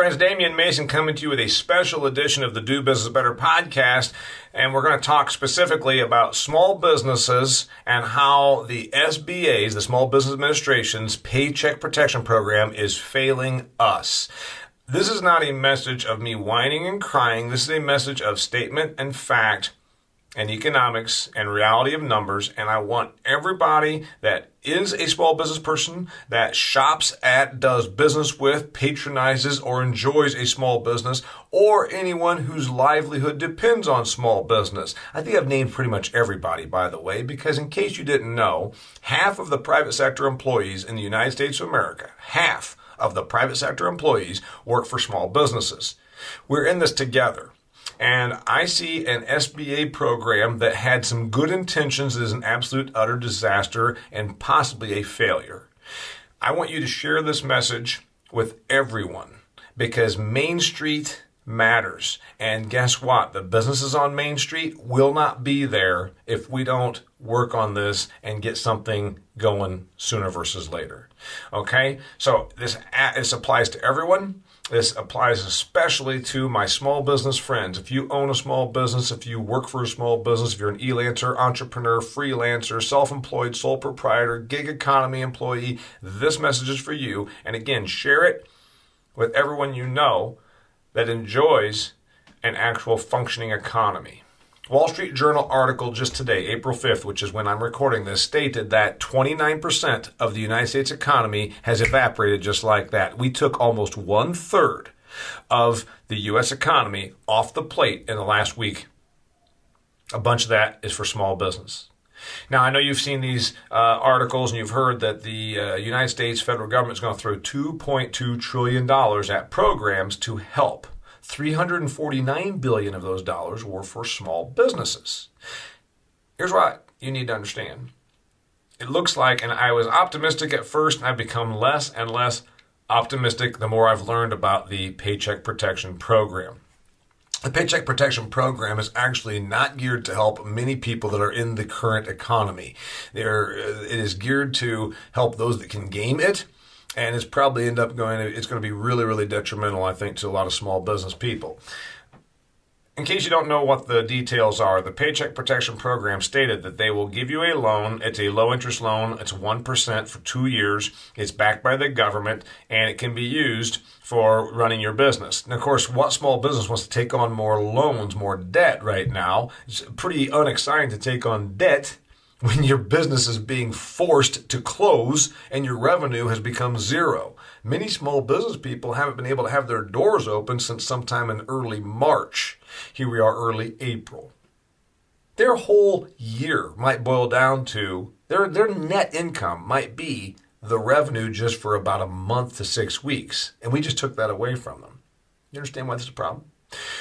Friends, Damian Mason coming to you with a special edition of the Do Business Better podcast. And we're going to talk specifically about small businesses and how the SBA's, the Small Business Administration's Paycheck Protection Program is failing us. This is not a message of me whining and crying. This is a message of statement and fact and economics and reality of numbers. And I want everybody that is a small business person that shops at, does business with, patronizes, or enjoys a small business, or anyone whose livelihood depends on small business. I think I've named pretty much everybody, by the way, because in case you didn't know, half of the private sector employees in the United States of America, half of the private sector employees work for small businesses. We're in this together. And I see an SBA program that had some good intentions as an absolute utter disaster and possibly a failure. I want you to share this message with everyone because Main Street matters. And guess what? The businesses on Main Street will not be there if we don't work on this and get something going sooner versus later. Okay? So this, this applies to everyone. This applies especially to my small business friends. If you own a small business, if you work for a small business, if you're an e-lancer, entrepreneur, freelancer, self-employed, sole proprietor, gig economy employee, this message is for you. And again, share it with everyone you know that enjoys an actual functioning economy. Wall Street Journal article just today, April 5th, which is when I'm recording this, stated that 29% of the United States economy has evaporated just like that. We took almost one third of the U.S. economy off the plate in the last week. A bunch of that is for small business. Now, I know you've seen these uh, articles and you've heard that the uh, United States federal government is going to throw $2.2 trillion at programs to help 349 billion of those dollars were for small businesses. Here's what you need to understand. It looks like, and I was optimistic at first, and I've become less and less optimistic the more I've learned about the Paycheck Protection Program. The Paycheck Protection Program is actually not geared to help many people that are in the current economy. There, uh, it is geared to help those that can game it and it's probably end up going it's going to be really really detrimental i think to a lot of small business people in case you don't know what the details are, the Paycheck Protection Program stated that they will give you a loan. It's a low interest loan. It's 1% for two years. It's backed by the government and it can be used for running your business. And of course, what small business wants to take on more loans, more debt right now? It's pretty unexciting to take on debt when your business is being forced to close and your revenue has become zero. Many small business people haven't been able to have their doors open since sometime in early March. Here we are, early April. Their whole year might boil down to their, their net income might be the revenue just for about a month to six weeks. And we just took that away from them. You understand why this is a problem?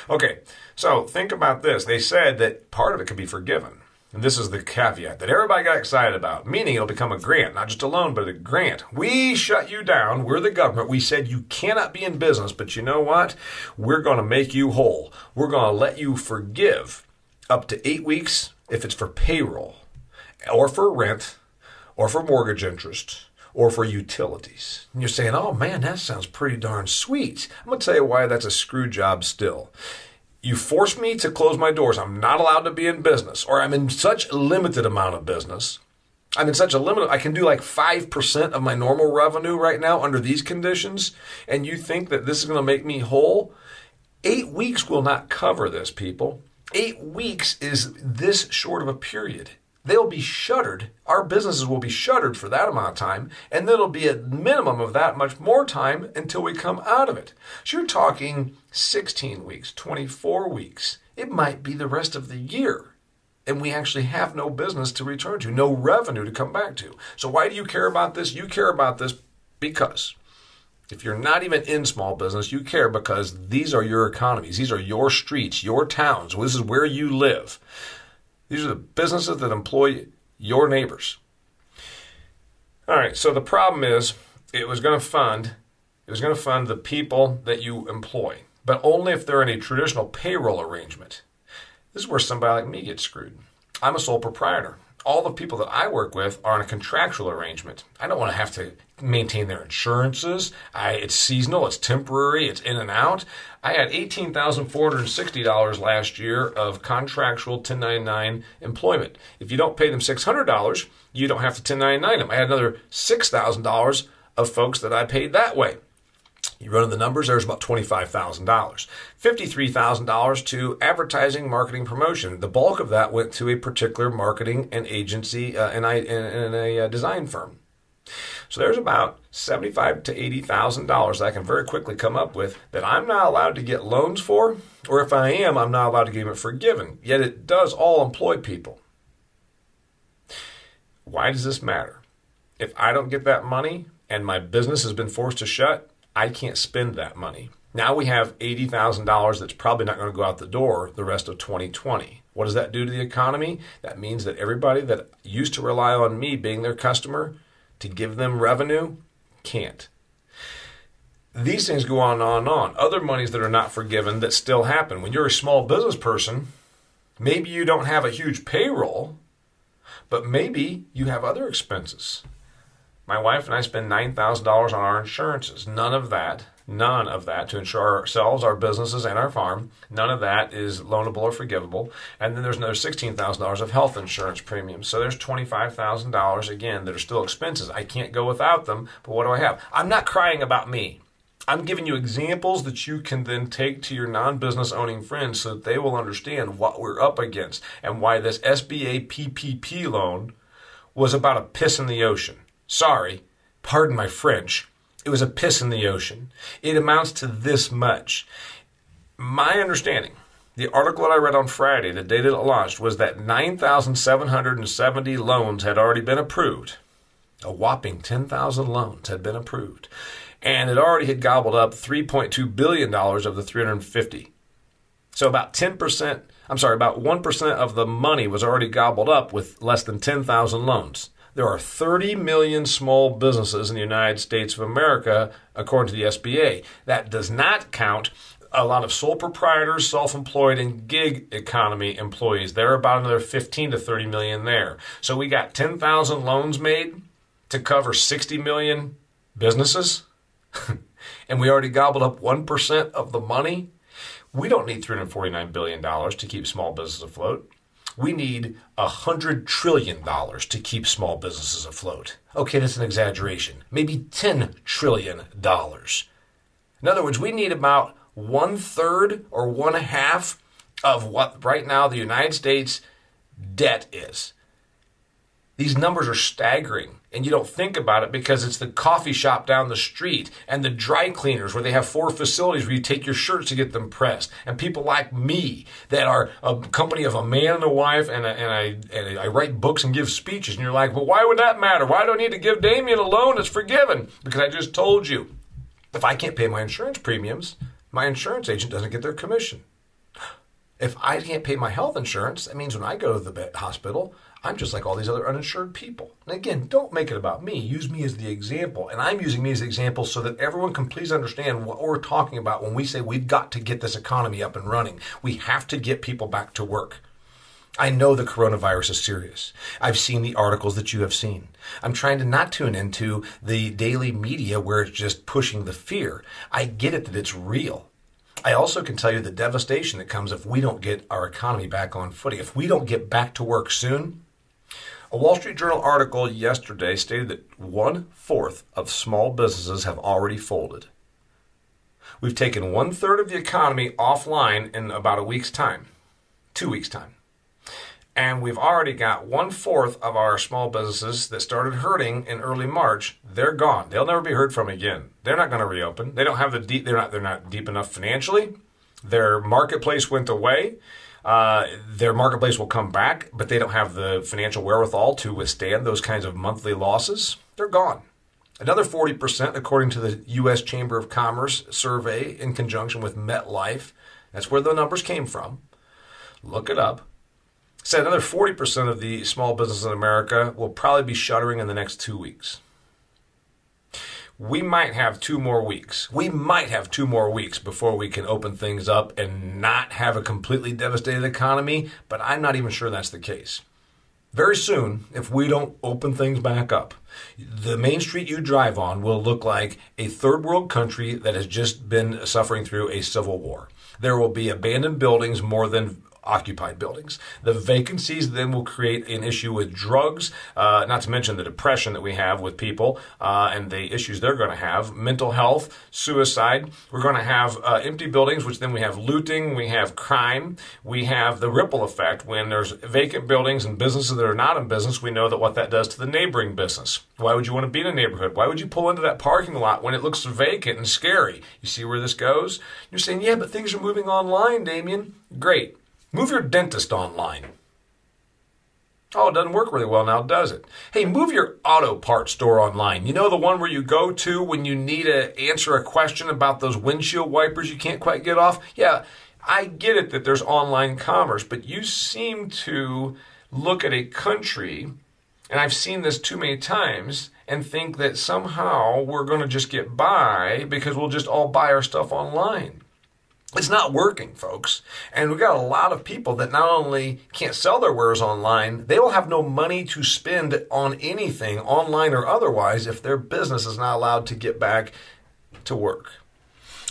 Okay, so think about this. They said that part of it could be forgiven. And this is the caveat that everybody got excited about, meaning it'll become a grant, not just a loan, but a grant. We shut you down. We're the government. We said you cannot be in business, but you know what? We're going to make you whole. We're going to let you forgive up to eight weeks if it's for payroll, or for rent, or for mortgage interest, or for utilities. And you're saying, oh man, that sounds pretty darn sweet. I'm going to tell you why that's a screw job still you force me to close my doors. I'm not allowed to be in business, or I'm in such a limited amount of business. I'm in such a limit. I can do like 5% of my normal revenue right now under these conditions. And you think that this is going to make me whole? Eight weeks will not cover this, people. Eight weeks is this short of a period they'll be shuttered. Our businesses will be shuttered for that amount of time, and then it'll be a minimum of that much more time until we come out of it. So you're talking 16 weeks, 24 weeks. It might be the rest of the year. And we actually have no business to return to, no revenue to come back to. So, why do you care about this? You care about this because if you're not even in small business, you care because these are your economies. These are your streets, your towns. This is where you live. These are the businesses that employ your neighbors. All right, so the problem is it was going to fund it was going to fund the people that you employ, but only if they're in a traditional payroll arrangement. This is where somebody like me gets screwed. I'm a sole proprietor. All the people that I work with are in a contractual arrangement. I don't want to have to maintain their insurances. I, it's seasonal, it's temporary, it's in and out. I had $18,460 last year of contractual 1099 employment. If you don't pay them $600, you don't have to 1099 them. I had another $6,000 of folks that I paid that way. You run the numbers, there's about $25,000. $53,000 to advertising, marketing, promotion. The bulk of that went to a particular marketing and agency uh, and, I, and, a uh, design firm. So there's about seventy-five to eighty thousand dollars I can very quickly come up with that I'm not allowed to get loans for, or if I am, I'm not allowed to get it forgiven. Yet it does all employ people. Why does this matter? If I don't get that money and my business has been forced to shut, I can't spend that money. Now we have $80,000 that's probably not going to go out the door the rest of 2020. What does that do to the economy? That means that everybody that used to rely on me being their customer to give them revenue can't. These things go on and on and on. Other monies that are not forgiven that still happen. When you're a small business person, maybe you don't have a huge payroll, but maybe you have other expenses. My wife and I spend $9,000 on our insurances. None of that None of that to insure ourselves, our businesses, and our farm. None of that is loanable or forgivable. And then there's another $16,000 of health insurance premiums. So there's $25,000 again that are still expenses. I can't go without them, but what do I have? I'm not crying about me. I'm giving you examples that you can then take to your non business owning friends so that they will understand what we're up against and why this SBA PPP loan was about a piss in the ocean. Sorry, pardon my French it was a piss in the ocean. It amounts to this much. My understanding, the article that I read on Friday, the day that it launched, was that 9,770 loans had already been approved. A whopping 10,000 loans had been approved. And it already had gobbled up $3.2 billion of the 350. So about 10%, I'm sorry, about 1% of the money was already gobbled up with less than 10,000 loans. There are 30 million small businesses in the United States of America, according to the SBA. That does not count a lot of sole proprietors, self employed, and gig economy employees. They're about another 15 to 30 million there. So we got 10,000 loans made to cover 60 million businesses, and we already gobbled up 1% of the money. We don't need $349 billion to keep small business afloat we need $100 trillion to keep small businesses afloat. Okay, that's an exaggeration. Maybe $10 trillion. In other words, we need about one third or one half of what right now the United States debt is. These numbers are staggering and you don't think about it because it's the coffee shop down the street and the dry cleaners where they have four facilities where you take your shirts to get them pressed. And people like me that are a company of a man and a wife and, a, and, I, and I write books and give speeches and you're like well why would that matter? Why do I need to give Damian a loan? It's forgiven. Because I just told you if I can't pay my insurance premiums my insurance agent doesn't get their commission. If I can't pay my health insurance that means when I go to the hospital I'm just like all these other uninsured people. And again, don't make it about me. Use me as the example. And I'm using me as the example so that everyone can please understand what we're talking about when we say we've got to get this economy up and running. We have to get people back to work. I know the coronavirus is serious. I've seen the articles that you have seen. I'm trying to not tune into the daily media where it's just pushing the fear. I get it that it's real. I also can tell you the devastation that comes if we don't get our economy back on footing. If we don't get back to work soon, a Wall Street Journal article yesterday stated that one fourth of small businesses have already folded. We've taken one third of the economy offline in about a week's time, two weeks' time. And we've already got one fourth of our small businesses that started hurting in early March. They're gone. They'll never be heard from again. They're not going to reopen. They don't have the deep. They're not. They're not deep enough financially. Their marketplace went away. Uh, their marketplace will come back, but they don't have the financial wherewithal to withstand those kinds of monthly losses. They're gone. Another 40%, according to the U.S. Chamber of Commerce survey in conjunction with MetLife, that's where the numbers came from. Look it up. said another 40% of the small business in America will probably be shuttering in the next two weeks. We might have two more weeks. We might have two more weeks before we can open things up and not have a completely devastated economy, but I'm not even sure that's the case. Very soon, if we don't open things back up, the main street you drive on will look like a third world country that has just been suffering through a civil war. There will be abandoned buildings more than occupied buildings. The vacancies then will create an issue with drugs, uh, not to mention the depression that we have with people uh, and the issues they're going to have, mental health, suicide. We're going to have uh, empty buildings, which then we have looting, we have crime, we have the ripple effect. When there's vacant buildings and businesses that are not in business, we know that what that does to the neighboring business. Why would you want to be in a neighborhood? Why would you pull into that parking lot when it looks vacant and scary? You see where this goes? You're saying, yeah, but things are moving online, Damian. Great. Move your dentist online. Oh, it doesn't work really well now, does it? Hey, move your auto parts store online. You know the one where you go to when you need to answer a question about those windshield wipers you can't quite get off? Yeah, I get it that there's online commerce, but you seem to look at a country, and I've seen this too many times, and think that somehow we're going to just get by because we'll just all buy our stuff online. It's not working, folks. And we've got a lot of people that not only can't sell their wares online, they will have no money to spend on anything, online or otherwise, if their business is not allowed to get back to work.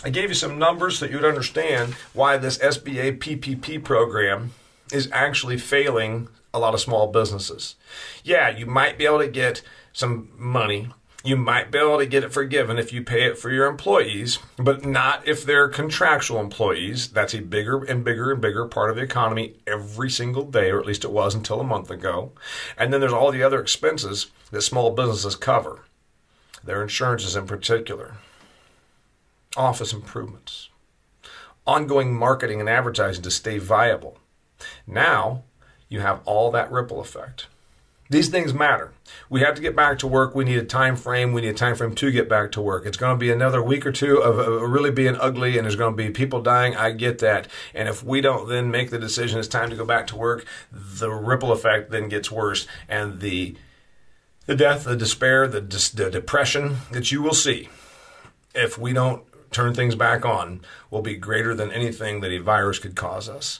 I gave you some numbers so you'd understand why this SBA PPP program is actually failing a lot of small businesses. Yeah, you might be able to get some money you might be able to get it forgiven if you pay it for your employees, but not if they're contractual employees. That's a bigger and bigger and bigger part of the economy every single day, or at least it was until a month ago. And then there's all the other expenses that small businesses cover, their insurances in particular, office improvements, ongoing marketing and advertising to stay viable. Now you have all that ripple effect. These things matter. We have to get back to work. We need a time frame. We need a time frame to get back to work. It's going to be another week or two of, really being ugly, and there's going to be people dying. I get that. And if we don't then make the decision it's time to go back to work, the ripple effect then gets worse, and the the death, the despair, the, the depression that you will see if we don't turn things back on will be greater than anything that a virus could cause us.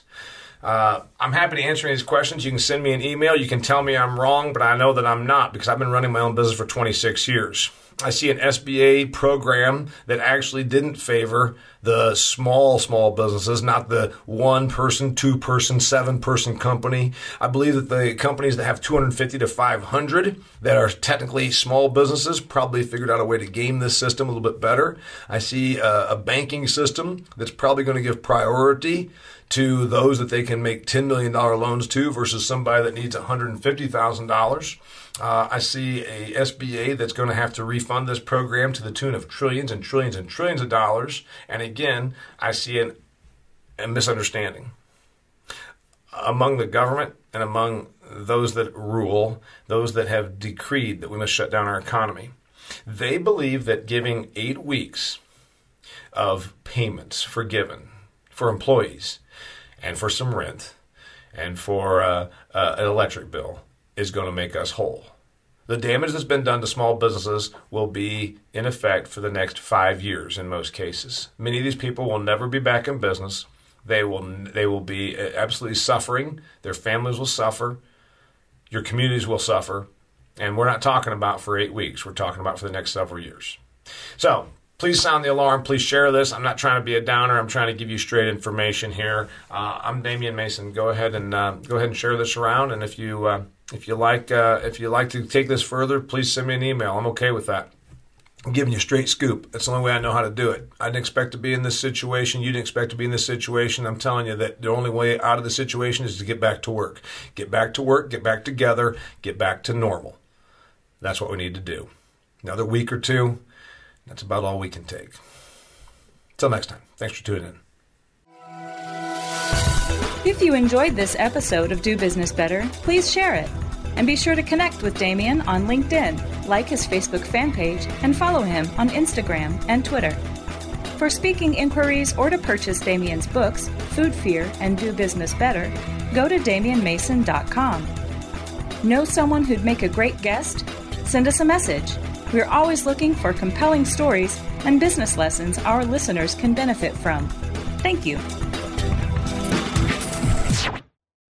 Uh, I'm happy to answer any of these questions. You can send me an email. You can tell me I'm wrong, but I know that I'm not because I've been running my own business for 26 years. I see an SBA program that actually didn't favor the small, small businesses, not the one person, two person, seven person company. I believe that the companies that have 250 to 500 that are technically small businesses probably figured out a way to game this system a little bit better. I see a, a banking system that's probably going to give priority to those that they can make $10 million loans to versus somebody that needs $150,000. Uh, I see a SBA that's going to have to refund this program to the tune of trillions and trillions and trillions of dollars. And again, I see an, a misunderstanding among the government and among those that rule, those that have decreed that we must shut down our economy. They believe that giving eight weeks of payments forgiven for employees and for some rent and for uh, uh, an electric bill is going to make us whole. The damage that's been done to small businesses will be in effect for the next five years in most cases. Many of these people will never be back in business. They will they will be uh, absolutely suffering. Their families will suffer. Your communities will suffer. And we're not talking about for eight weeks. We're talking about for the next several years. So please sound the alarm. Please share this. I'm not trying to be a downer. I'm trying to give you straight information here. Uh, I'm Damian Mason. Go ahead and uh, go ahead and share this around. And if you uh, if you like uh, if you like to take this further, please send me an email. I'm okay with that. I'm giving you straight scoop. That's the only way I know how to do it. I didn't expect to be in this situation. You didn't expect to be in this situation. I'm telling you that the only way out of the situation is to get back to work. Get back to work, get back together, get back to normal. That's what we need to do. Another week or two, that's about all we can take. Until next time, thanks for tuning in. If you enjoyed this episode of Do Business Better, please share it. And be sure to connect with Damian on LinkedIn, like his Facebook fan page, and follow him on Instagram and Twitter. For speaking inquiries or to purchase Damian's books, Food Fear and Do Business Better, go to DamianMason.com. Know someone who'd make a great guest? Send us a message. We're always looking for compelling stories and business lessons our listeners can benefit from. Thank you.